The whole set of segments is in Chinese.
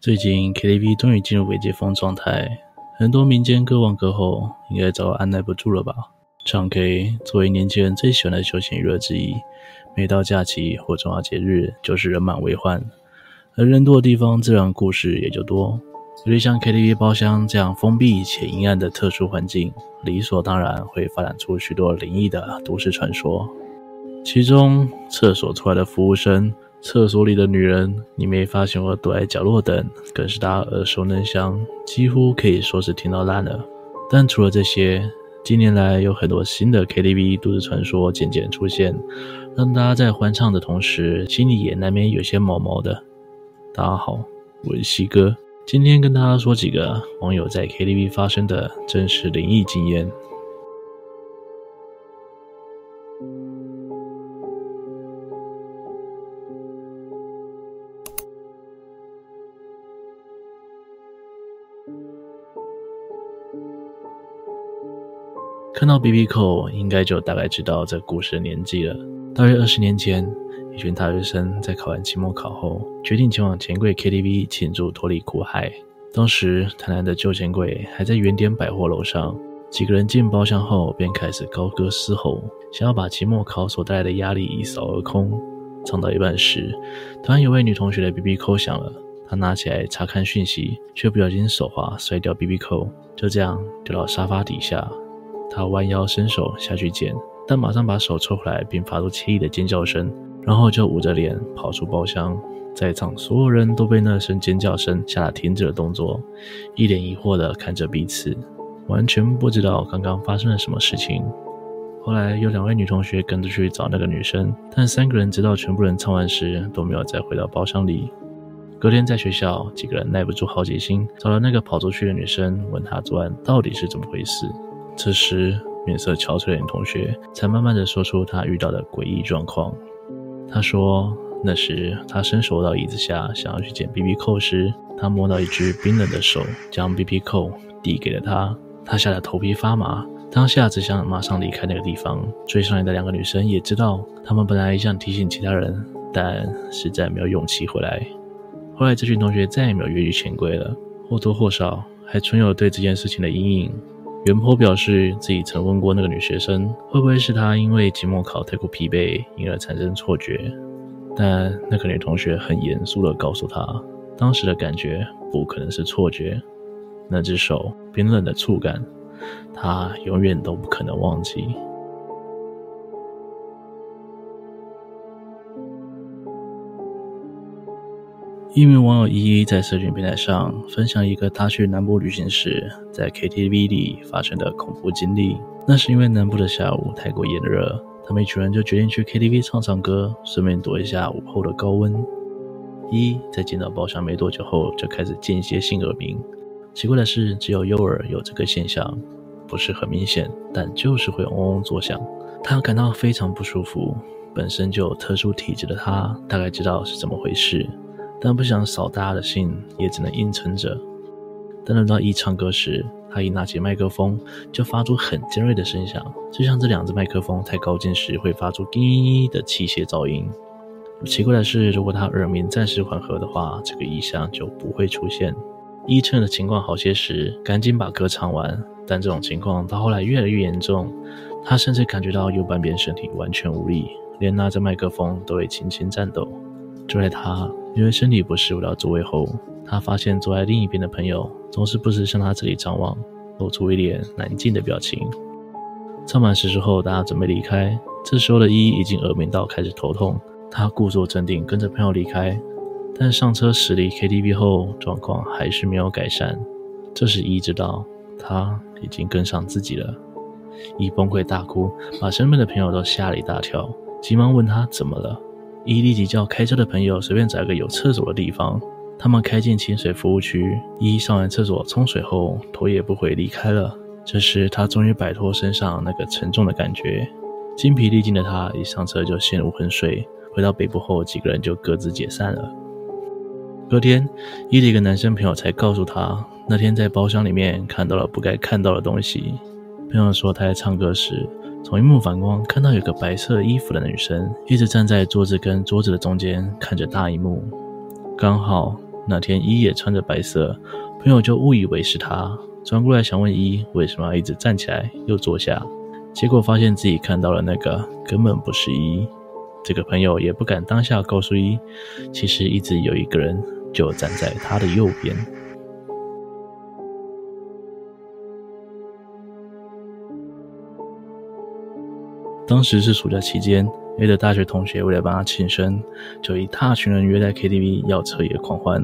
最近 KTV 终于进入微解封状态，很多民间歌王歌后应该早按捺不住了吧？唱 K 作为年轻人最喜欢的休闲娱乐之一，每到假期或重要节日，就是人满为患。而人多的地方，自然故事也就多。尤其像 KTV 包厢这样封闭且阴暗的特殊环境，理所当然会发展出许多灵异的都市传说。其中，厕所出来的服务生、厕所里的女人、你没发现我躲在角落等，更是大家耳熟能详，几乎可以说是听到烂了。但除了这些，近年来有很多新的 KTV 都市传说渐渐出现，让大家在欢唱的同时，心里也难免有些毛毛的。大家好，我是西哥，今天跟大家说几个网友在 KTV 发生的真实灵异经验。看到 B B 扣应该就大概知道这故事的年纪了。大约二十年前，一群大学生在考完期末考后，决定前往钱柜 KTV 庆祝脱离苦海。当时，台南的旧钱柜还在原点百货楼上。几个人进包厢后，便开始高歌嘶吼，想要把期末考所带来的压力一扫而空。唱到一半时，突然有位女同学的 B B 扣响了，她拿起来查看讯息，却不小心手滑摔掉 B B 扣就这样掉到沙发底下。他弯腰伸手下去捡，但马上把手抽回来，并发出惬意的尖叫声，然后就捂着脸跑出包厢。在场所有人都被那声尖叫声吓得停止了动作，一脸疑惑地看着彼此，完全不知道刚刚发生了什么事情。后来有两位女同学跟着去找那个女生，但三个人直到全部人唱完时都没有再回到包厢里。隔天在学校，几个人耐不住好奇心，找了那个跑出去的女生，问她昨晚到底是怎么回事。这时，面色憔悴的同学才慢慢的说出她遇到的诡异状况。她说，那时她伸手到椅子下，想要去捡 BB 扣时，她摸到一只冰冷的手，将 BB 扣递给了她。她吓得头皮发麻，当下只想马上离开那个地方。追上来的两个女生也知道，她们本来想提醒其他人，但实在没有勇气回来。后来，这群同学再也没有越狱潜规了，或多或少还存有对这件事情的阴影。袁坡表示自己曾问过那个女学生，会不会是她因为期末考太过疲惫，因而产生错觉。但那个女同学很严肃地告诉他，当时的感觉不可能是错觉，那只手冰冷的触感，他永远都不可能忘记。一名网友依依在社群平台上分享一个他去南部旅行时在 KTV 里发生的恐怖经历。那是因为南部的下午太过炎热，他们一群人就决定去 KTV 唱唱歌，顺便躲一下午后的高温。依依在进到包厢没多久后就开始间歇性耳鸣。奇怪的是，只有右耳有这个现象，不是很明显，但就是会嗡嗡作响。他感到非常不舒服。本身就有特殊体质的他，大概知道是怎么回事。但不想扫大家的兴，也只能硬撑着。等轮到一唱歌时，他一拿起麦克风，就发出很尖锐的声响，就像这两只麦克风太靠近时会发出“滴”的器械噪音。奇怪的是，如果他耳鸣暂时缓和的话，这个异象就不会出现。一趁的情况好些时，赶紧把歌唱完。但这种情况到后来越来越严重，他甚至感觉到右半边身体完全无力，连拿着麦克风都会轻轻颤抖。就在他因为身体不适回到座位后，他发现坐在另一边的朋友总是不时向他这里张望，露出一脸难尽的表情。唱满十首后，大家准备离开，这时候的依依已经耳鸣到开始头痛，他故作镇定跟着朋友离开，但上车驶离 KTV 后，状况还是没有改善。这时依依知道他已经跟上自己了，依崩溃大哭，把身边的朋友都吓了一大跳，急忙问他怎么了。伊立即叫开车的朋友随便找个有厕所的地方。他们开进清水服务区，伊上完厕所冲水后，头也不回离开了。这时，他终于摆脱身上那个沉重的感觉，精疲力尽的他一上车就陷入昏睡。回到北部后，几个人就各自解散了。隔天，伊的一个男生朋友才告诉他，那天在包厢里面看到了不该看到的东西。朋友说他在唱歌时。从一幕反光看到有个白色衣服的女生一直站在桌子跟桌子的中间看着大荧幕，刚好那天一也穿着白色，朋友就误以为是他，转过来想问一为什么要一直站起来又坐下，结果发现自己看到了那个根本不是一。这个朋友也不敢当下告诉一，其实一直有一个人就站在他的右边。当时是暑假期间，A 的大学同学为了帮他庆生，就一大群人约在 KTV 要彻夜狂欢。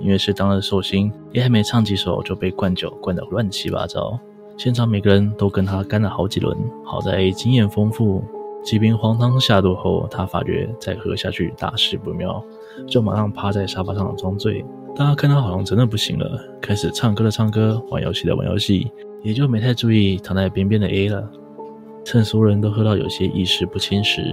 因为是当日寿星，A 还没唱几首就被灌酒灌得乱七八糟，现场每个人都跟他干了好几轮。好在 A 经验丰富，几瓶黄汤下肚后，他发觉再喝下去大事不妙，就马上趴在沙发上装醉。大家看他好像真的不行了，开始唱歌的唱歌，玩游戏的玩游戏，也就没太注意躺在边边的 A 了。趁所有人都喝到有些意识不清时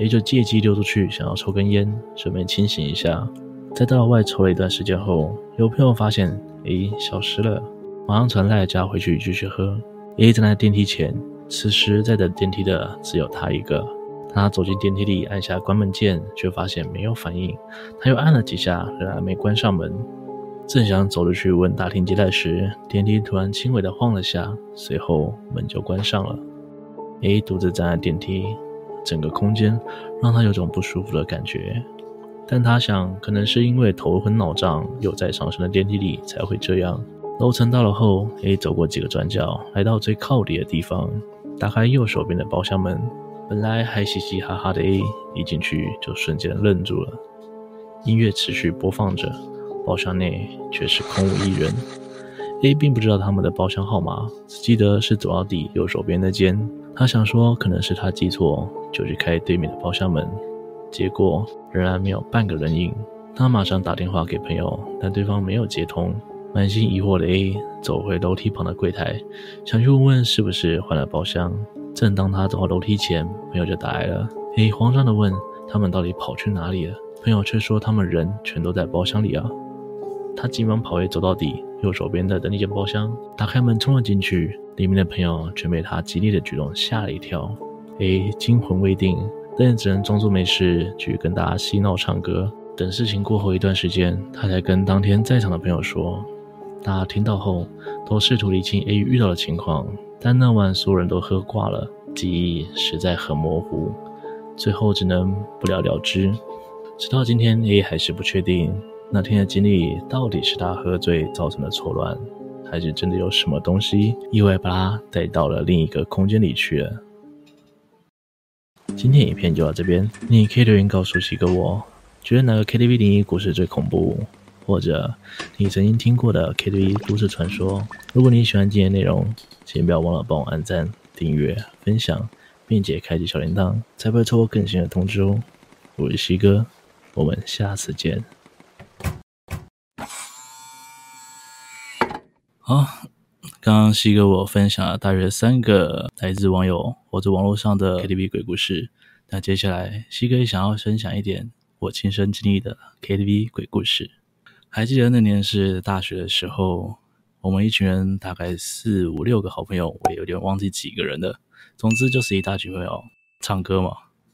，A 就借机溜出去，想要抽根烟，顺便清醒一下。在大楼外抽了一段时间后，有朋友发现 A 消失了，马上传赖加回去继续喝。A 站在电梯前，此时在等电梯的只有他一个。他走进电梯里，按下关门键，却发现没有反应。他又按了几下，仍然没关上门。正想走出去问大厅接待时，电梯突然轻微的晃了下，随后门就关上了。A 独自站在电梯，整个空间让他有种不舒服的感觉，但他想，可能是因为头昏脑胀又在上升的电梯里才会这样。楼层到了后，A 走过几个转角，来到最靠里的地方，打开右手边的包厢门。本来还嘻嘻哈哈的 A 一进去就瞬间愣住了，音乐持续播放着，包厢内却是空无一人。A 并不知道他们的包厢号码，只记得是走到底右手边那间。他想说，可能是他记错，就去开对面的包厢门，结果仍然没有半个人影。他马上打电话给朋友，但对方没有接通。满心疑惑的 A 走回楼梯旁的柜台，想去问问是不是换了包厢。正当他走到楼梯前，朋友就打来了。A 慌张地问他们到底跑去哪里了，朋友却说他们人全都在包厢里啊。他急忙跑回走到底右手边的那间包厢，打开门冲了进去。里面的朋友全被他激烈的举动吓了一跳，A 惊魂未定，但也只能装作没事，继续跟大家嬉闹唱歌。等事情过后一段时间，他才跟当天在场的朋友说。大家听到后，都试图理清 A 遇到的情况，但那晚所有人都喝挂了，记忆实在很模糊，最后只能不了了之。直到今天，A 还是不确定那天的经历到底是他喝醉造成的错乱。还是真的有什么东西意外把他带到了另一个空间里去了。今天影片就到这边，你可以留言告诉西哥我，觉得哪个 KTV 灵异故事最恐怖，或者你曾经听过的 KTV 都市传说。如果你喜欢今天内容，请不要忘了帮我按赞、订阅、分享，并且开启小铃铛，才不会错过更新的通知哦。我是西哥，我们下次见。好，刚刚西哥我分享了大约三个来自网友或者网络上的 KTV 鬼故事。那接下来西哥也想要分享一点我亲身经历的 KTV 鬼故事。还记得那年是大学的时候，我们一群人大概四五六个好朋友，我也有点忘记几个人了。总之就是一大群朋友唱歌嘛，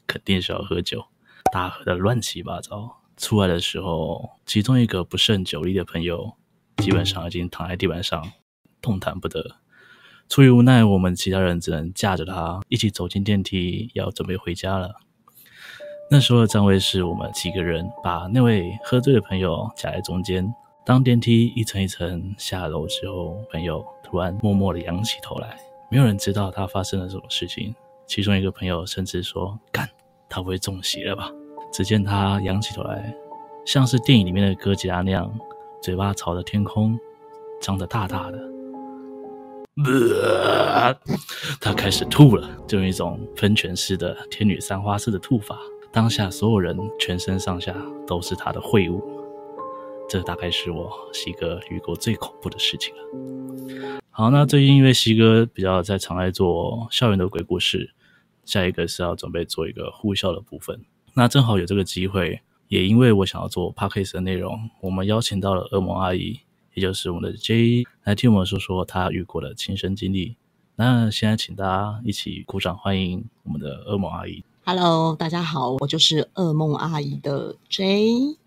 肯定是要喝酒，大家喝得乱七八糟。出来的时候，其中一个不胜酒力的朋友。基本上已经躺在地板上，动弹不得。出于无奈，我们其他人只能架着他一起走进电梯，要准备回家了。那时候的站位是我们几个人把那位喝醉的朋友夹在中间。当电梯一层一层下楼之后，朋友突然默默地仰起头来，没有人知道他发生了什么事情。其中一个朋友甚至说：“干，他不会中邪了吧？”只见他仰起头来，像是电影里面的哥吉拉那样。嘴巴朝着天空，张得大大的，呃，他开始吐了，就用一种喷泉式的天女散花式的吐法。当下所有人全身上下都是他的秽物，这大概是我西哥遇过最恐怖的事情了。好，那最近因为西哥比较在常爱做校园的鬼故事，下一个是要准备做一个护校的部分，那正好有这个机会。也因为我想要做 podcast 的内容，我们邀请到了噩梦阿姨，也就是我们的 J 来听我们说说她遇过的亲身经历。那现在请大家一起鼓掌欢迎我们的噩梦阿姨。Hello，大家好，我就是噩梦阿姨的 J。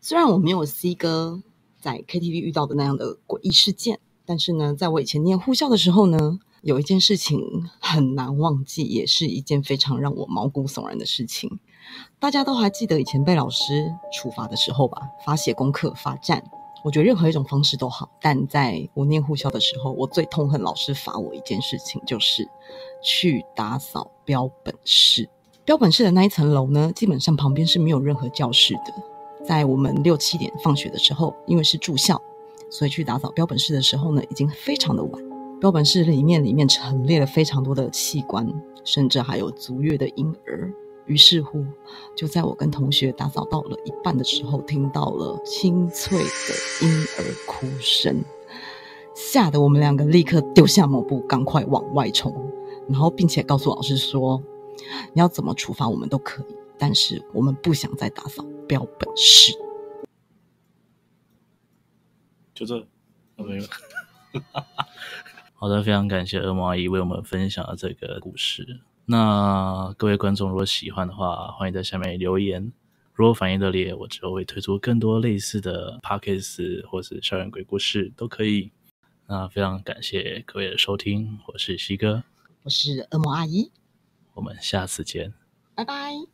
虽然我没有 C 哥在 KTV 遇到的那样的诡异事件，但是呢，在我以前念护校的时候呢，有一件事情很难忘记，也是一件非常让我毛骨悚然的事情。大家都还记得以前被老师处罚的时候吧？罚写功课、罚站。我觉得任何一种方式都好，但在我念护校的时候，我最痛恨老师罚我一件事情，就是去打扫标本室。标本室的那一层楼呢，基本上旁边是没有任何教室的。在我们六七点放学的时候，因为是住校，所以去打扫标本室的时候呢，已经非常的晚。标本室里面里面陈列了非常多的器官，甚至还有足月的婴儿。于是乎，就在我跟同学打扫到了一半的时候，听到了清脆的婴儿哭声，吓得我们两个立刻丢下抹布，赶快往外冲，然后并且告诉老师说：“你要怎么处罚我们都可以，但是我们不想再打扫标本室。”就这，没有。好的，非常感谢恶魔阿姨为我们分享的这个故事。那各位观众，如果喜欢的话，欢迎在下面留言。如果反应热烈，我之后会推出更多类似的 podcast 或是校园鬼故事都可以。那非常感谢各位的收听，我是西哥，我是恶魔阿姨，我们下次见，拜拜。